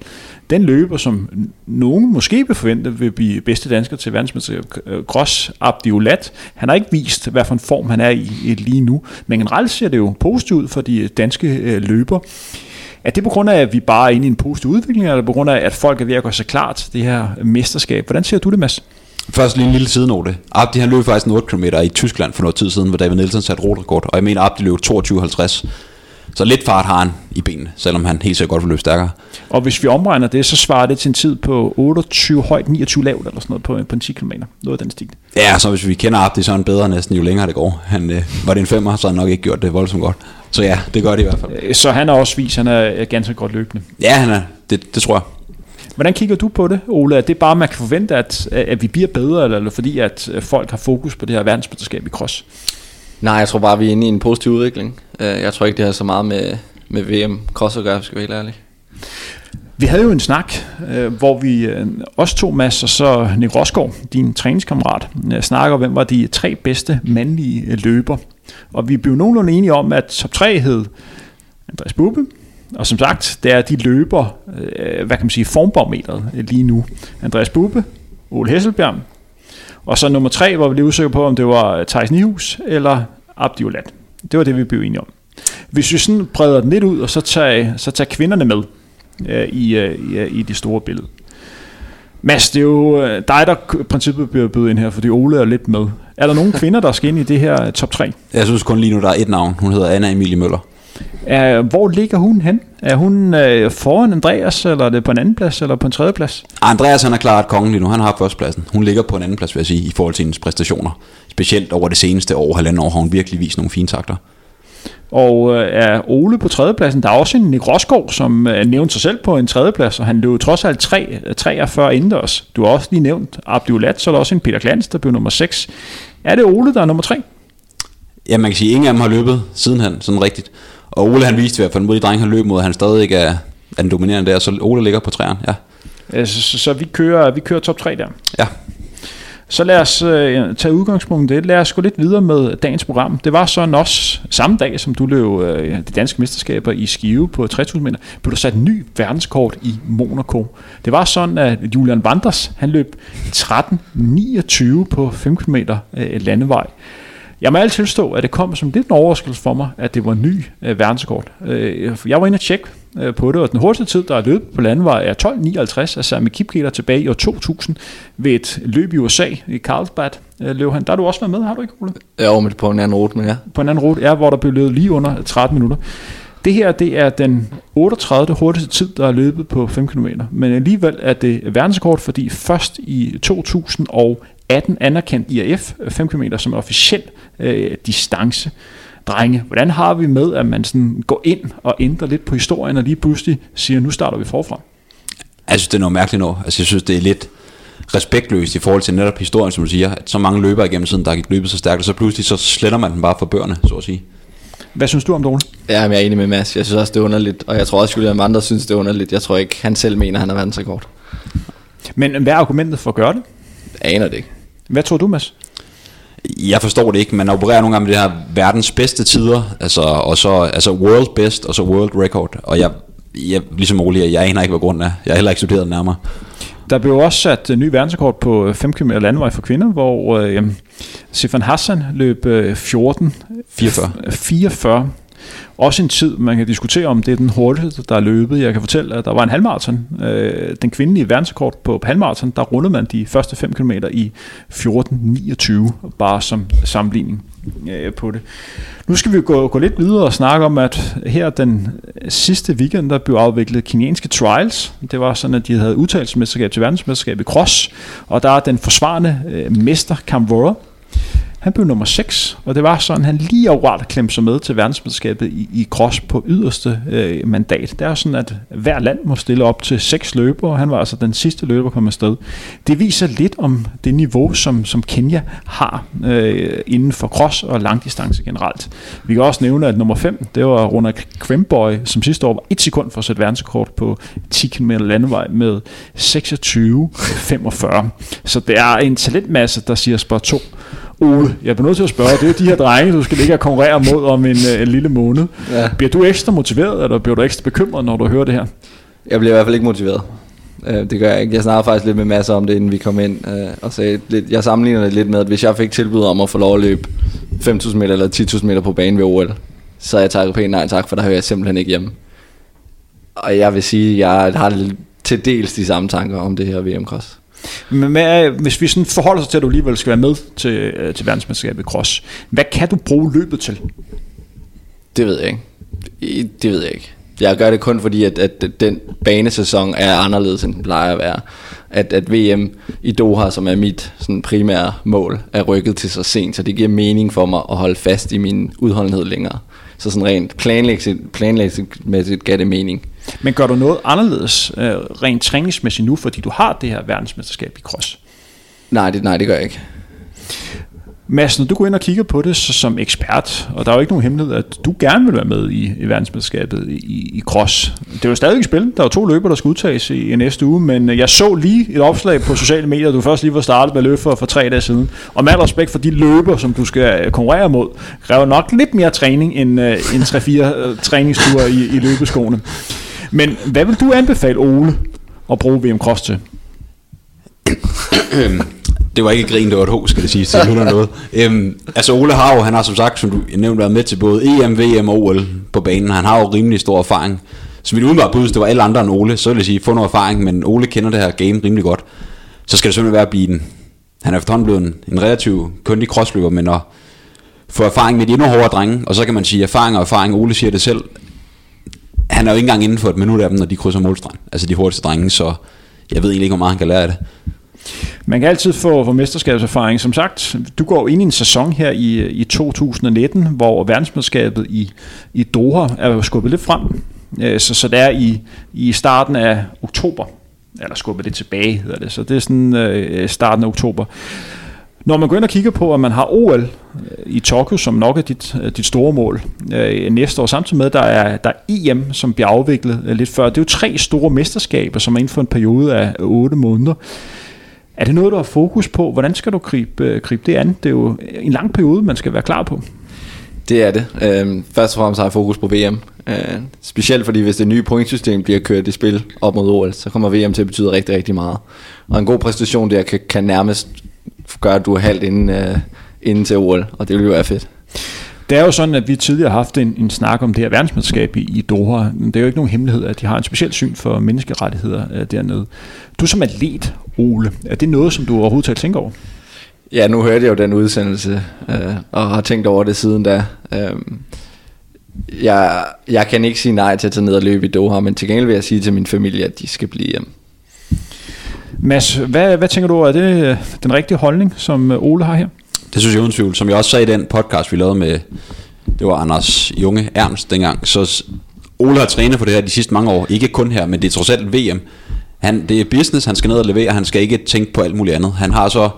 den løber, som nogen måske vil forvente vil blive bedste dansker til verdensmesterskabet, Gros øh, Abdiolat, han har ikke vist, hvad for en form han er i lige nu, men generelt ser det jo positivt ud for de øh, danske øh, løber. Er det på grund af, at vi bare er inde i en positiv udvikling, eller på grund af, at folk er ved at gøre sig klar til det her mesterskab? Hvordan ser du det, Mads? Først lige en lille sidenote. Abdi han løb faktisk en 8 km i Tyskland for noget tid siden, hvor David Nielsen satte rotekort, og jeg mener Abdi løb 22.50. Så lidt fart har han i benene, selvom han helt sikkert godt vil løbe stærkere. Og hvis vi omregner det, så svarer det til en tid på 28 højt, 29 lavt eller sådan noget på, på en 10 km. Noget af den stil. Ja, så hvis vi kender Abdi, så er han bedre næsten, jo længere det går. Han, øh, var det en femmer, så har han nok ikke gjort det voldsomt godt. Så ja, det gør det i hvert fald. Øh, så han er også vist, han er ganske godt løbende. Ja, han er. Det, det tror jeg. Hvordan kigger du på det, Ole? Er det bare, man kan forvente, at, at vi bliver bedre, eller, eller fordi at folk har fokus på det her verdensmesterskab i cross? Nej, jeg tror bare, vi er inde i en positiv udvikling. Øh, jeg tror ikke, det har så meget med, med VM cross at gøre, skal være helt ærlig. Vi havde jo en snak, øh, hvor vi øh, også to Mads og så Nick Rosgaard, din træningskammerat, snakker, hvem var de tre bedste mandlige løber. Og vi blev nogenlunde enige om, at top 3 hed Andreas Bubbe, og som sagt, det er de løber, hvad kan man sige, formbarometeret lige nu. Andreas Bubbe, Ole Hesselbjerg, og så nummer tre var vi lige usikre på, om det var øh, Thijs Nihus eller Abdi Olat. Det var det, vi blev enige om. Hvis vi sådan breder den lidt ud, og så tager, så tager kvinderne med øh, i, øh, i, i det store billede. Mads, det er jo øh, dig, der i princippet bliver bydet ind her, fordi Ole er lidt med. Er der nogen kvinder, der skal ind i det her øh, top 3? Jeg synes kun lige nu, der er et navn. Hun hedder Anna Emilie Møller. Er, hvor ligger hun hen? Er hun øh, foran Andreas, eller er det på en anden plads, eller på en tredje plads? Andreas han er klart kongen lige nu. Han har førstepladsen. Hun ligger på en anden plads, vil jeg sige, i forhold til hendes præstationer. Specielt over det seneste år, halvanden år, har hun virkelig vist nogle fine takter. Og øh, er Ole på tredjepladsen. Der er også en Nick Rosgaard, som øh, nævnte sig selv på en tredjeplads, og han løb trods alt 3, 43 indendørs. Du har også lige nævnt Abdullat, så er der også en Peter Glans, der blev nummer 6. Er det Ole, der er nummer 3? Ja, man kan sige, at ingen af dem har løbet siden han, sådan rigtigt. Og Ole han viste i hvert fald mod de drenge, han løb mod, at han stadig ikke er, er den dominerende der, så Ole ligger på træerne, ja. Så, så, så vi, kører, vi kører top 3 der? Ja. Så lad os øh, tage udgangspunkt i det. Lad os gå lidt videre med dagens program. Det var sådan også samme dag, som du løb øh, de danske mesterskaber i Skive på 3000 meter, blev du sat en ny verdenskort i Monaco. Det var sådan, at Julian Vanders, han løb 13.29 på 5 km øh, landevej. Jeg må altid tilstå, at det kom som lidt en overraskelse for mig, at det var en ny øh, verdenskort. Øh, jeg var inde og tjekke øh, på det, og den hurtigste tid, der er løbet på landevej, er 12.59 af Sami Kipketer tilbage i år 2000 ved et løb i USA i Carlsbad. Øh, løb han. Der har du også været med, har du ikke, Ole? Ja, men på en anden rute, men ja. På en anden rute, ja, hvor der blev løbet lige under 13 minutter. Det her, det er den 38. hurtigste tid, der er løbet på 5 km. Men alligevel er det verdenskort, fordi først i 2018 anerkendt IAF 5 km som officiel øh, distance. Drenge, hvordan har vi med, at man sådan går ind og ændrer lidt på historien, og lige pludselig siger, nu starter vi forfra? Jeg synes, det er noget mærkeligt nu. Altså, jeg synes, det er lidt respektløst i forhold til netop historien, som du siger, at så mange løber igennem tiden, der har løbet så stærkt, og så pludselig så sletter man den bare for bøgerne, så at sige. Hvad synes du om det, Ole? Ja, jeg er enig med Mads. Jeg synes også, det er underligt. Og jeg tror også, at Julian Vanders synes, det er underligt. Jeg tror ikke, han selv mener, han har verdensrekord. Men hvad er argumentet for at gøre det? Jeg aner det ikke. Hvad tror du, Mads? Jeg forstår det ikke. Man opererer nogle gange med det her verdens bedste tider, altså, og så altså world best, og så world record. Og jeg, jeg ligesom Ole, jeg aner ikke, hvad grunden er. Jeg har heller ikke studeret nærmere. Der blev også sat en ny verdensrekord på 5 km landevej for kvinder, hvor øh, Stefan Hassan løb øh, 14 44. 44 også en tid, man kan diskutere om det er den hurtigste, der er løbet. Jeg kan fortælle, at der var en halvmarathon. Øh, den kvindelige verdensrekord på halvmarathon, der rundede man de første 5 km i 14.29, bare som sammenligning øh, på det. Nu skal vi gå, gå lidt videre og snakke om, at her den sidste weekend, der blev afviklet kinesiske trials. Det var sådan, at de havde udtalelsesmesterskab til verdensmesterskab i cross, og der er den forsvarende øh, mester Camvora, han blev nummer 6, og det var sådan, han lige overalt klemte sig med til verdensmesterskabet i, i cross på yderste øh, mandat. Det er sådan, at hver land må stille op til seks løbere, og han var altså den sidste løber, kom afsted. Det viser lidt om det niveau, som, som Kenya har øh, inden for cross og langdistance generelt. Vi kan også nævne, at nummer 5, det var Ronald Kremboy, som sidste år var et sekund for at sætte verdensrekord på 10 km landevej med 26-45. Så det er en talentmasse, der siger spot 2. Ole, jeg bliver nødt til at spørge, det er jo de her drenge, du skal ligge og konkurrere mod om en, øh, en lille måned. Ja. Bliver du ekstra motiveret, eller bliver du ekstra bekymret, når du hører det her? Jeg bliver i hvert fald ikke motiveret. Øh, det gør jeg ikke. Jeg snakker faktisk lidt med masser om det, inden vi kom ind. Øh, og sagde lidt, jeg sammenligner det lidt med, at hvis jeg fik tilbud om at få lov at løbe 5.000 meter eller 10.000 meter på banen ved OL, så jeg takker pænt nej tak, for der hører jeg simpelthen ikke hjemme. Og jeg vil sige, at jeg har til dels de samme tanker om det her VM-cross. Men hvad, hvis vi sådan forholder sig til, at du alligevel skal være med til, øh, til verdensmesterskabet i cross, hvad kan du bruge løbet til? Det ved jeg ikke. Det ved jeg ikke. Jeg gør det kun fordi, at, at den banesæson er anderledes, end den plejer at være. At, at VM i Doha, som er mit sådan, primære mål, er rykket til så sent, så det giver mening for mig at holde fast i min udholdenhed længere. Så sådan rent planlægningsmæssigt gav det mening. Men gør du noget anderledes øh, rent træningsmæssigt nu, fordi du har det her verdensmesterskab i cross? Nej, det, nej, det gør jeg ikke. Mads, når du går ind og kigger på det så, som ekspert, og der er jo ikke nogen hemmelighed, at du gerne vil være med i, i verdensmesterskabet i, i cross. Det er jo stadig ikke spil. Der er jo to løber, der skal udtages i, i næste uge, men jeg så lige et opslag på sociale medier, du først lige var startet med løbe for, for tre dage siden. Og med al respekt for de løber, som du skal konkurrere mod, kræver nok lidt mere træning end, uh, end 3-4 uh, øh, træningsture i, i løbeskoene. Men hvad vil du anbefale Ole at bruge VM Cross til? det var ikke grin, det var et ho, skal det sige, til nu noget. Øhm, altså Ole har jo, han har som sagt, som du nævnte, været med til både EM, VM og OL på banen. Han har jo rimelig stor erfaring. Så mit umiddelbare bud, det var alle andre end Ole, så vil jeg sige, få noget erfaring, men Ole kender det her game rimelig godt. Så skal det simpelthen være at blive den. Han er efterhånden blevet en, en relativt kundig crossløber, men at få erfaring med de endnu hårdere drenge, og så kan man sige erfaring og erfaring, Ole siger det selv, han er jo ikke engang inden for et minut af dem, når de krydser målstregen. Altså de hurtigste drenge, så jeg ved egentlig ikke, hvor meget han kan lære af det. Man kan altid få, få mesterskabserfaring. Som sagt, du går ind i en sæson her i, i 2019, hvor verdensmesterskabet i, i Doha er jo skubbet lidt frem. Øh, så, så det er i, i starten af oktober, eller skubbet lidt tilbage hedder det, så det er sådan øh, starten af oktober. Når man går ind og kigger på, at man har OL øh, i Tokyo, som nok er dit, øh, dit store mål øh, næste år, samtidig med, at der er, der er EM, som bliver afviklet øh, lidt før. Det er jo tre store mesterskaber, som er inden for en periode af 8 måneder. Er det noget, du har fokus på? Hvordan skal du gribe, øh, gribe det an? Det er jo en lang periode, man skal være klar på. Det er det. Øh, først og fremmest har jeg fokus på VM. Øh, specielt fordi hvis det nye pointsystem bliver kørt i spil op mod OL, så kommer VM til at betyde rigtig, rigtig meget. Og en god præstation der kan, kan nærmest gøre, at du er halvt inden, øh, inden til OL, og det vil jo være fedt. Det er jo sådan, at vi tidligere har haft en, en snak om det her verdensmesterskab i, i Doha. Det er jo ikke nogen hemmelighed, at de har en speciel syn for menneskerettigheder øh, dernede. Du som atlet, Ole, er det noget, som du overhovedet har tænkt over? Ja, nu hørte jeg jo den udsendelse, øh, og har tænkt over det siden da. Øh, jeg, jeg kan ikke sige nej til at tage ned og løbe i Doha, men til gengæld vil jeg sige til min familie, at de skal blive hjemme. Mads, hvad, hvad tænker du, er det øh, den rigtige holdning, som øh, Ole har her? Det synes jeg uden tvivl. Som jeg også sagde i den podcast, vi lavede med, det var Anders Junge Ernst dengang, så Ole har trænet for det her de sidste mange år. Ikke kun her, men det er trods alt VM. Han, det er business, han skal ned og levere, han skal ikke tænke på alt muligt andet. Han har så,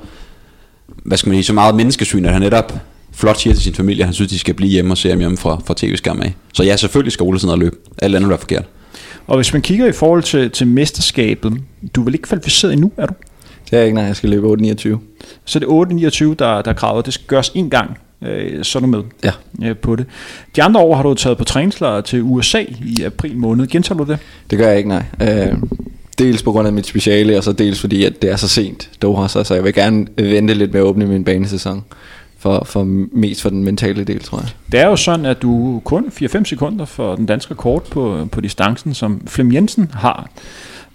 hvad skal man sige, så meget menneskesyn, at han netop flot siger til sin familie, at han synes, de skal blive hjemme og se ham hjemme fra, fra tv-skærmen af. Så ja, selvfølgelig skal Ole sådan og løbe. Alt andet er forkert. Og hvis man kigger i forhold til, til mesterskabet, du er vel ikke kvalificeret endnu, er du? Det er ikke, når jeg skal løbe 8.29. Så det er 8.29, der, der er kravet. Det skal gøres en gang, øh, så er du med ja. øh, på det. De andre år har du taget på træningslejr til USA i april måned. Gentager du det? Det gør jeg ikke, nej. Øh, dels på grund af mit speciale, og så dels fordi, at det er så sent, Doha, så, så jeg vil gerne vente lidt med at åbne min banesæson. For, for mest for den mentale del, tror jeg. Det er jo sådan, at du kun 4-5 sekunder for den danske kort på, på distancen, som Flem Jensen har.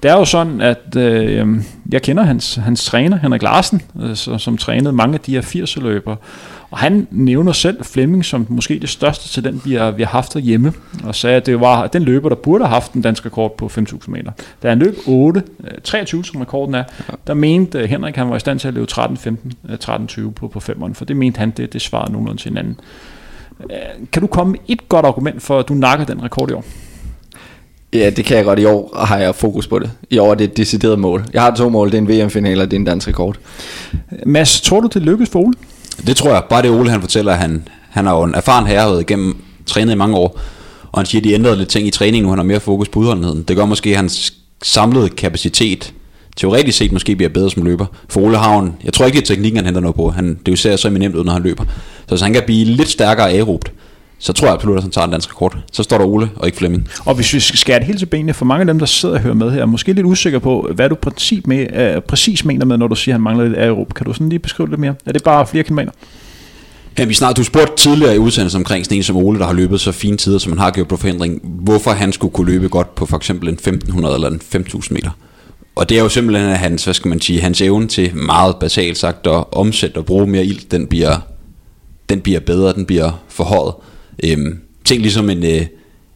Det er jo sådan, at øh, jeg kender hans, hans træner, Henrik Larsen, øh, som trænede mange af de her 80'er-løbere. Og han nævner selv Flemming som måske det største talent, vi har, vi har haft derhjemme, og sagde, at det var den løber, der burde have haft en dansk rekord på 5.000 meter. Da han løb 8, 23, som rekorden er, der mente øh, Henrik, han var i stand til at løbe 13.15, 13.20 på, på 5'eren, for det mente han, det, det svarede nogenlunde til hinanden. Øh, kan du komme med et godt argument for, at du nakker den rekord i år? Ja, det kan jeg godt. I år har jeg fokus på det. I år er det et decideret mål. Jeg har to mål. Det er en VM-final, og det er en dansk rekord. Mads, tror du, det lykkes for Ole? Det tror jeg. Bare det Ole han fortæller, at han, han er jo en erfaren herre igennem trænet i mange år. Og han siger, at de ændrede lidt ting i træningen, nu han har mere fokus på udholdenheden. Det gør måske, at hans samlede kapacitet teoretisk set måske bliver bedre som løber. For Ole Havn, jeg tror ikke, det er teknikken, han henter noget på. Han, det er jo ser så nemt ud, når han løber. Så hvis han kan blive lidt stærkere aerobt, så tror jeg absolut, at han tager en dansk rekord. Så står der Ole, og ikke Flemming. Og hvis vi skærer det helt til benene, for mange af dem, der sidder og hører med her, er måske lidt usikre på, hvad du præcis, med, uh, præcis mener med, når du siger, at han mangler lidt aerob. Kan du sådan lige beskrive lidt mere? Er det bare flere kilometer? Ja, vi snart, du spurgte tidligere i udsendelsen omkring sådan en som Ole, der har løbet så fine tider, som han har gjort på forhindring, hvorfor han skulle kunne løbe godt på for eksempel en 1500 eller en 5000 meter. Og det er jo simpelthen hans, hvad skal man sige, hans evne til meget basalt sagt at omsætte og bruge mere ild, den bliver, den bliver bedre, den bliver forhøjet. Øhm, tænk ligesom en, øh,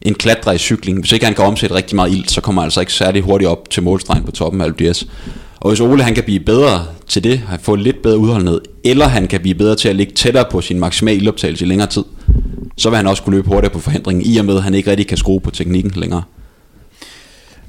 en klatre i cykling. Hvis ikke han kan omsætte rigtig meget ild, så kommer han altså ikke særlig hurtigt op til målstregen på toppen af Alpe Og hvis Ole han kan blive bedre til det, han får lidt bedre udholdenhed, eller han kan blive bedre til at ligge tættere på sin maksimale ildoptagelse i længere tid, så vil han også kunne løbe hurtigere på forhindringen, i og med at han ikke rigtig kan skrue på teknikken længere.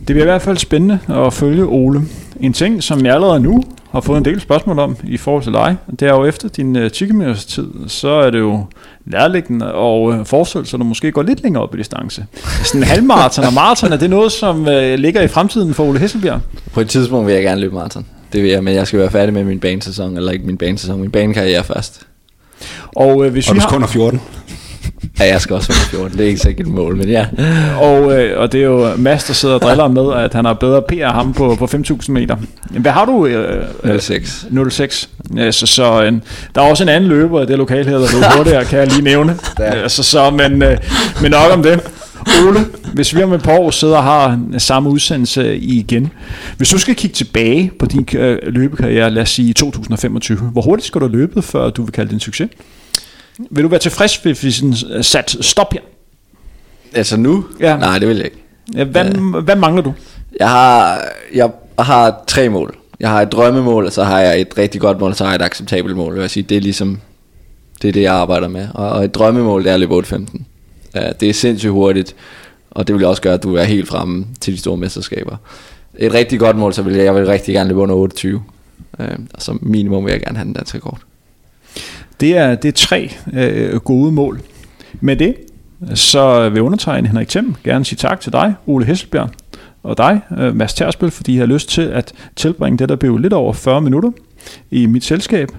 Det bliver i hvert fald spændende at følge Ole. En ting, som jeg allerede nu har fået en del spørgsmål om i forhold til dig, det er jo efter din uh, tid, så er det jo nærliggende og uh, forestille sig, at du måske går lidt længere op i distance. Sådan en halvmarathon og maraton, er det noget, som uh, ligger i fremtiden for Ole Hesselbjerg? På et tidspunkt vil jeg gerne løbe maraton. Det vil jeg, men jeg skal være færdig med min banesæson, eller ikke min banesæson, min banekarriere først. Og, uh, hvis og vi du har... kun 14. Ja, jeg skal også være 14. Det er ikke sikkert et mål, men ja. Og, øh, og det er jo Mads, der sidder og driller med, at han har bedre PR ham på, på 5.000 meter. Hvad har du? Øh, 06. 06. Ja, så, så en, der er også en anden løber i det lokale her, der er hurtigere, kan jeg lige nævne. Ja. Så, så, men, øh, men nok om det. Ole, hvis vi om et par år sidder og har samme udsendelse igen. Hvis du skal kigge tilbage på din øh, løbekarriere, lad os sige 2025, hvor hurtigt skal du have løbet, før du vil kalde det en succes? Vil du være tilfreds, hvis vi sådan sat stop her? Altså nu? Ja. Nej, det vil jeg ikke. Ja, hvad, ja. hvad mangler du? Jeg har, jeg har tre mål. Jeg har et drømmemål, og så har jeg et rigtig godt mål, og så har jeg et acceptabelt mål. Jeg vil sige, det er ligesom, det er det, jeg arbejder med. Og, og et drømmemål, det er at løbe 8.15. Ja, det er sindssygt hurtigt, og det vil også gøre, at du er helt fremme til de store mesterskaber. Et rigtig godt mål, så vil jeg, jeg vil rigtig gerne løbe under 28. Øh, og som minimum vil jeg gerne have den danske rekord. Det er, det er tre øh, gode mål. Med det, så vil undertegne Henrik Thiem gerne sige tak til dig, Ole Hesselbjerg, og dig, øh, Mads Tersbøl, fordi I har lyst til at tilbringe det, der blev lidt over 40 minutter i mit selskab.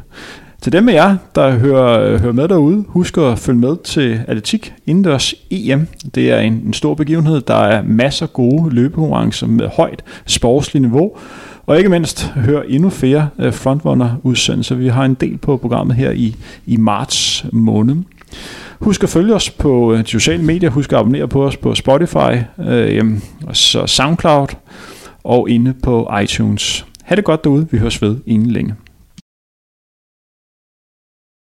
Til dem af jer, der hører, hører med derude, husk at følge med til Atletik Indendørs EM. Det er en, en stor begivenhed. Der er masser af gode løbekonkurrencer med højt sportsligt niveau. Og ikke mindst hør endnu flere øh, frontrunner-udsendelser. Vi har en del på programmet her i, i marts måned. Husk at følge os på øh, de sociale medier. Husk at abonnere på os på Spotify, øh, så SoundCloud og inde på iTunes. Ha' det godt derude. Vi høres ved inden længe.